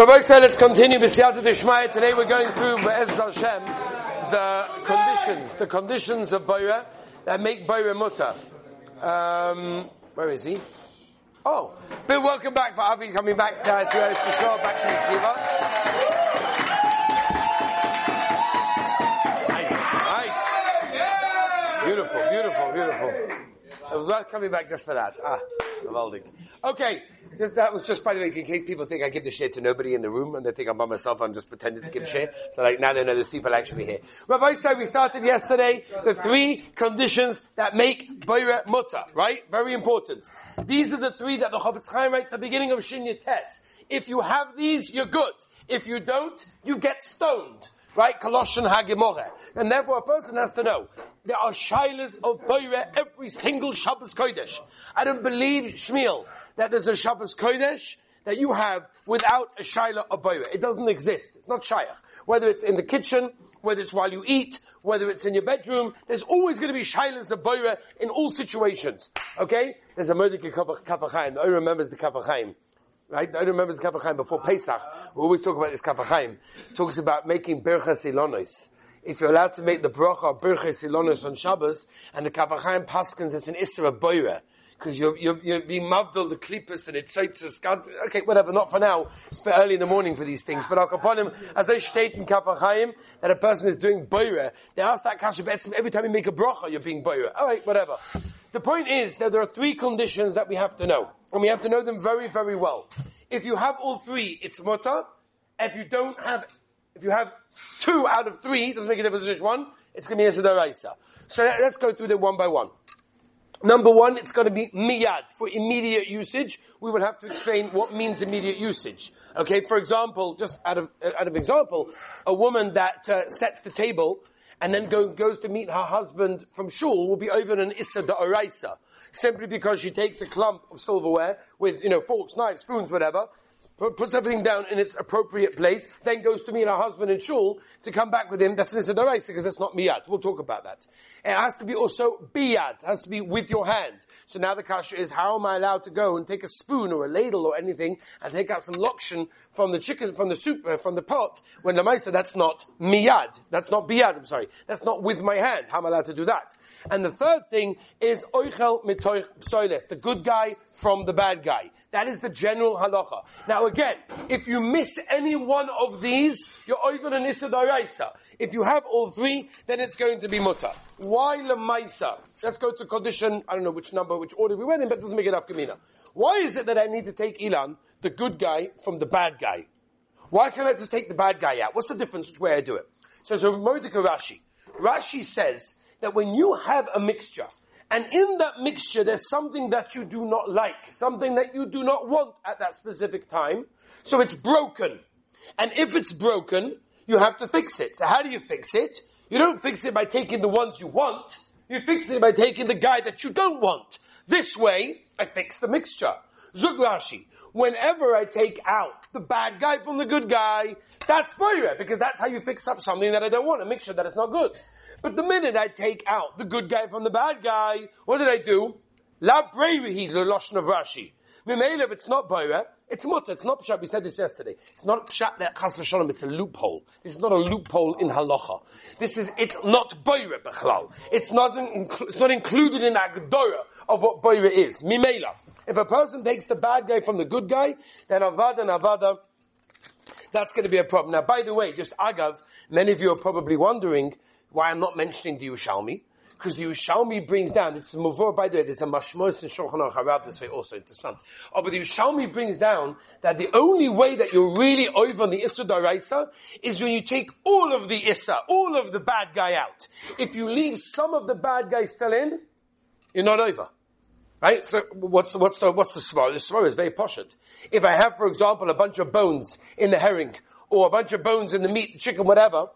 Rabbi said, let's continue with Siyata Dishmaya. Today we're going through Be'ez Hashem, the conditions, the conditions of Boira that make Boira Mutter. Um, where is he? Oh, but welcome back for Avi coming back uh, to Eretz Yisrael, back to Yeshiva. Nice, nice. Beautiful, beautiful, beautiful. I was not coming back just for that. Ah, geweldig. Okay, just, that was just by the way, in case people think I give the shit to nobody in the room and they think I'm by myself, I'm just pretending to give shit. So like now they know there's people actually here. Rabbi said we started yesterday the three conditions that make Boira Mutter, right? Very important. These are the three that the Chofetz Chaim writes at the beginning of Shinya Test. If you have these, you're good. If you don't, you get stoned right? Colossian Hagimore. And therefore a person has to know, there are shilas of Boire every single Shabbos Kodesh. I don't believe, Shmuel, that there's a Shabbos Kodesh that you have without a of Boire. It doesn't exist. It's not Shayach. Whether it's in the kitchen, whether it's while you eat, whether it's in your bedroom, there's always going to be shilas of Boire in all situations. Okay? There's a Mordecai Kaf HaChaim. I remembers the Kaf HaChaim. Right? I remember the Kaf HaChaim before Pesach. We always talk about this Kaf HaChaim. Talks about making Berchas Ilonis. If you're allowed to make the bracha of Berchas Ilonis on Shabbos, and the Kaf HaChaim Paskins, it's an Isra Boira. Because you're, you're, you're being mavdil the klippus and it's okay, whatever, not for now. It's early in the morning for these things. But I'll upon him, as they state in Kaf HaChaim, that a person is doing boira, they ask that kasha every time you make a bracha, you're being boira. Alright, whatever. The point is that there are three conditions that we have to know. And we have to know them very, very well. If you have all three, it's mutter. If you don't have, if you have two out of three, doesn't make a difference which one, it's going to be a. So let's go through them one by one. Number one, it's going to be miyad. For immediate usage, we will have to explain what means immediate usage. Okay, for example, just out of, out of example, a woman that uh, sets the table and then go, goes to meet her husband from shul will be over an issa da'oraisa. Simply because she takes a clump of silverware with, you know, forks, knives, spoons, whatever, puts everything down in its appropriate place, then goes to meet her husband in shul to come back with him. That's an Issa because that's not miyad. We'll talk about that. It has to be also biyad. It has to be with your hand. So now the kasha is, how am I allowed to go and take a spoon or a ladle or anything and take out some lokshin from the chicken, from the soup, uh, from the pot, when the Maisa, that's not miyad. That's not biyad, I'm sorry. That's not with my hand. How am I allowed to do that? And the third thing is oichel mitoich psoiles, the good guy from the bad guy. That is the general halacha. Now again, if you miss any one of these, you're over an issa If you have all three, then it's going to be mutter. Why lemaisa? Let's go to condition, I don't know which number, which order we went in, but it doesn't make it afkamina. Why is it that I need to take Ilan, the good guy, from the bad guy? Why can't I just take the bad guy out? What's the difference which way I do it? So, it's Mordecai Rashi. Rashi says that when you have a mixture, and in that mixture there's something that you do not like, something that you do not want at that specific time, so it's broken. And if it's broken, you have to fix it. So how do you fix it? You don't fix it by taking the ones you want, you fix it by taking the guy that you don't want. This way, I fix the mixture. Zugrashi, whenever I take out the bad guy from the good guy, that's boira, because that's how you fix up something that I don't want, a mixture that is not good. But the minute I take out the good guy from the bad guy, what did I do? La bravery, the Lashon of Rashi. Mimele, if it's not Boira, it's mutter, it's not pshat. We said this yesterday. It's not pshat that chas v'shalom, it's a loophole. This is not a loophole in halacha. This is, it's not boira b'chlal. It's not, it's not included in agdora of what boira is. Mimela. If a person takes the bad guy from the good guy, then avada and avada, that's going to be a problem. Now, by the way, just agav, many of you are probably wondering, why I'm not mentioning the Yerushalmi, because the Yerushalmi brings down, it's a Mavur, by the way, there's a Mashmos in Shulchan Aruch this way also, interessant. Oh, but the Yerushalmi brings down that the only way that you're really over on the Issa Daraisa is when you take all of the Issa, all of the bad guy out. If you leave some of the bad guy still in, you're not over. Right? So what's what's the, what's the svar? The svar is very poshut. If I have, for example, a bunch of bones in the herring, or a bunch of bones in the meat, chicken, whatever,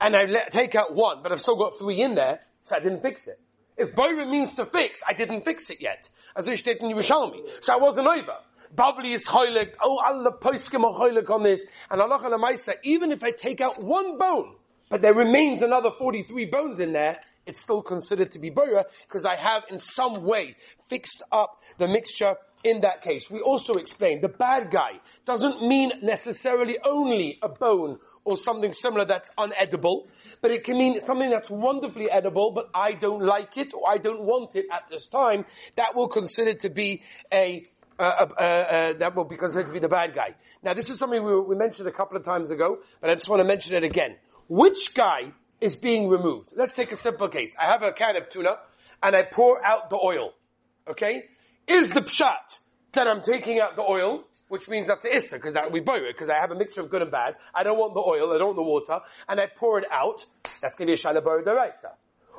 and I let, take out one, but I've still got three in there, so I didn't fix it. If Boira means to fix, I didn't fix it yet. As I stated in Yerushalmi. So I wasn't over. Bavli is choylek, oh Allah are choylek on this, and Allah Maisa, even if I take out one bone, but there remains another 43 bones in there, it's still considered to be boira because I have in some way fixed up the mixture in that case. We also explained the bad guy doesn't mean necessarily only a bone or something similar that's unedible, but it can mean something that's wonderfully edible, but I don't like it or I don't want it at this time. That will consider to be a uh, uh, uh, that will be considered to be the bad guy. Now, this is something we, we mentioned a couple of times ago, but I just want to mention it again. Which guy is being removed? Let's take a simple case. I have a can of tuna, and I pour out the oil. Okay? Is the pshat that I'm taking out the oil, which means that's issa, because that we buy it, because I have a mixture of good and bad. I don't want the oil, I don't want the water, and I pour it out. That's going to be a shalabari deraisa.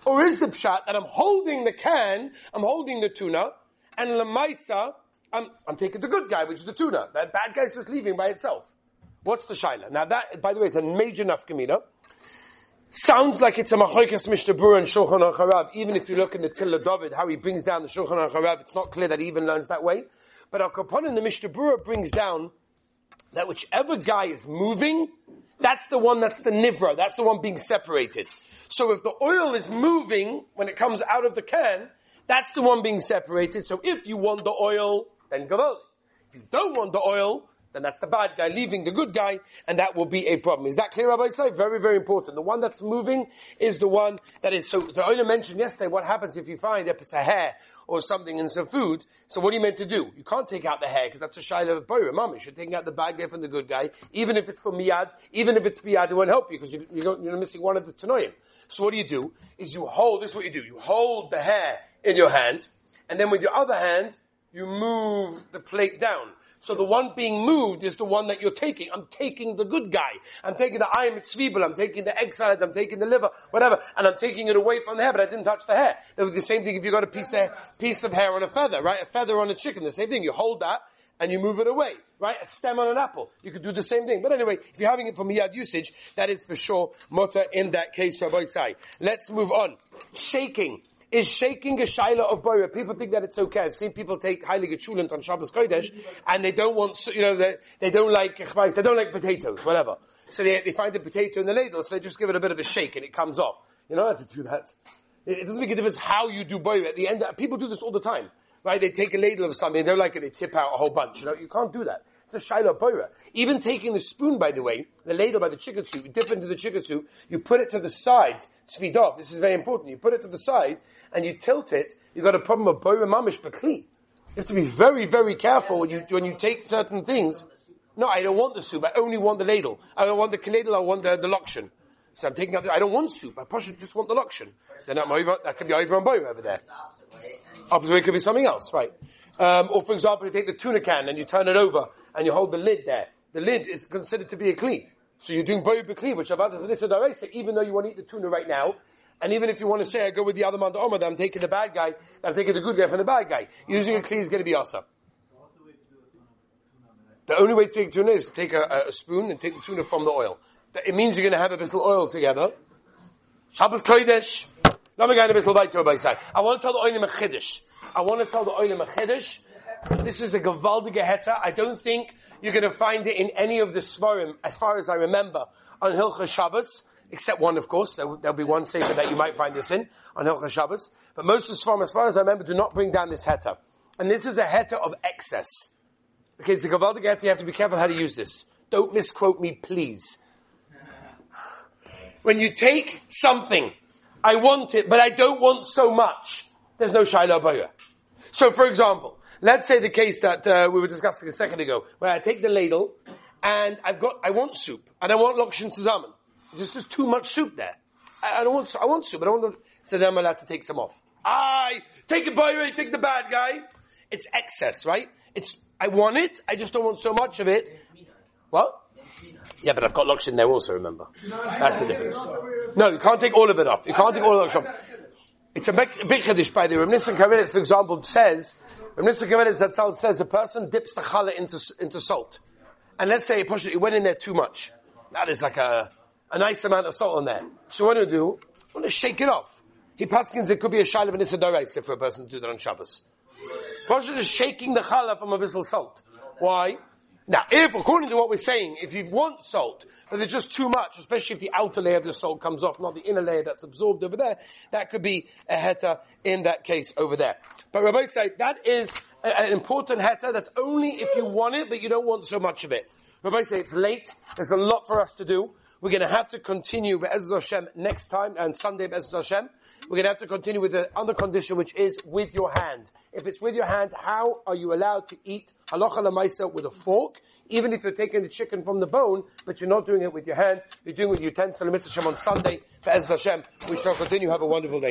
Or is the pshat that I'm holding the can, I'm holding the tuna, and lemaisa, I'm, I'm taking the good guy, which is the tuna. That bad guy's just leaving by itself. What's the shaila? Now that, by the way, is a major nafkamina. Sounds like it's a machoikas Mishnah Berurah and Shulchan Aruch Even if you look in the Tilla David, how he brings down the Shulchan Aruch it's not clear that he even learns that way. But Al Kapon in the Mishnah Berurah brings down that whichever guy is moving, that's the one that's the nivra, that's the one being separated. So if the oil is moving when it comes out of the can, that's the one being separated. So if you want the oil, then Gavali. If you don't want the oil, then that's the bad guy leaving the good guy, and that will be a problem. Is that clear, Rabbi Say? Very, very important. The one that's moving is the one that is, so the owner mentioned yesterday what happens if you find a hair or something in some food. So what are you meant to do? You can't take out the hair because that's a shaila of boyer. Mom, you're taking out the bad guy from the good guy, even if it's for miyad, even if it's biyad, it won't help you because you, you're missing one of the tanoim. So what do you do? Is you hold, this is what you do. You hold the hair in your hand, and then with your other hand, you move the plate down. So the one being moved is the one that you're taking. I'm taking the good guy. I'm taking the ayam zwiebel. I'm taking the egg salad. I'm taking the liver, whatever. And I'm taking it away from the hair, but I didn't touch the hair. It was the same thing if you got a piece of, piece of hair on a feather, right? A feather on a chicken. The same thing. You hold that and you move it away, right? A stem on an apple. You could do the same thing. But anyway, if you're having it for miyad usage, that is for sure mutter in that case, Rabbi Sai. Let's move on. Shaking is shaking a shaila of boira. People think that it's okay. I've seen people take heilige chulent on Shabbos Kodesh, and they don't want, you know, they, they don't like they don't like potatoes, whatever. So they, they find a potato in the ladle, so they just give it a bit of a shake and it comes off. You don't have to do that. It, it doesn't make a difference how you do boira. At the end, people do this all the time, right? They take a ladle of something, they don't like it, they tip out a whole bunch. You know, you can't do that. It's a shaila boira. Even taking the spoon, by the way, the ladle by the chicken soup, you dip into the chicken soup, you put it to the side, svidov, this is very important, you put it to the side, and you tilt it, you've got a problem of boira mamish bakli. You have to be very, very careful when you, when you take certain things. No, I don't want the soup, I only want the ladle. I don't want the ladle, I want the, the lokshin. So I'm taking out the, I don't want soup, I just want the lokshin. So then over, that could be over on boira over there. Opposite way could be something else, right? Um, or for example, you take the tuna can and you turn it over and you hold the lid there. The lid is considered to be a kli. So you're doing boyu b'kli, which Avad is a daraisa, even though you want to eat the tuna right now. And even if you want to say, I go with the other man, the Omar, that I'm taking the bad guy, I'm taking the good guy from the bad guy. Using a kli is going to be awesome. The only way to take tuna is to take a, a spoon and take the tuna from the oil. It means you're going to have a bit of oil together. Shabbos Kodesh. I want to tell the Oinim a Chiddush. I want to tell the Oinim a Chiddush this is a Gavaldige Heta. I don't think you're going to find it in any of the Svarim, as far as I remember, on Hilchah Shabbos, except one, of course. There, will be one sefer that you might find this in, on Hilchah Shabbos. But most of the Svarim, as far as I remember, do not bring down this Heta. And this is a Heta of excess. Okay, it's a Gavaldige Heta, you have to be careful how to use this. Don't misquote me, please. When you take something, I want it, but I don't want so much, there's no Shiloh Bayah. So for example, Let's say the case that uh, we were discussing a second ago, where I take the ladle and I've got, I want soup and I want lokshin zusammen. There's just too much soup there. I, I don't want, I want soup, but I want. So then I'm allowed to take some off. I take it by way, take the bad guy. It's excess, right? It's I want it. I just don't want so much of it. What? Yeah, but I've got lokshin there also. Remember, that's the difference. No, you can't take all of it off. You can't take all of it off. It's a big, big by the. Nissan Kavinet, for example, says Mr. Gemedes that says a person dips the challah into, into salt. And let's say he went in there too much. That is like a, a nice amount of salt on there. So what do you do? I want to shake it off. He paskins it could be a shaila of an Issa for a person to do that on Shabbos. Pasha is shaking the challah from a bissel salt. Why? Now, if, according to what we're saying, if you want salt, but there's just too much, especially if the outer layer of the salt comes off, not the inner layer that's absorbed over there, that could be a heta in that case over there. But Rabbi say that is an important heter that's only if you want it, but you don't want so much of it. Rabbi say it's late. There's a lot for us to do. We're going to have to continue Be'ez Hashem next time and Sunday Be'ez Hashem. We're going to have to continue with the other condition, which is with your hand. If it's with your hand, how are you allowed to eat halacha lemaisa with a fork? Even if you're taking the chicken from the bone, but you're not doing it with your hand, you're doing it with your utensil. Mitzvah Hashem on Sunday. Be'ez Hashem. We shall continue. Have a wonderful day.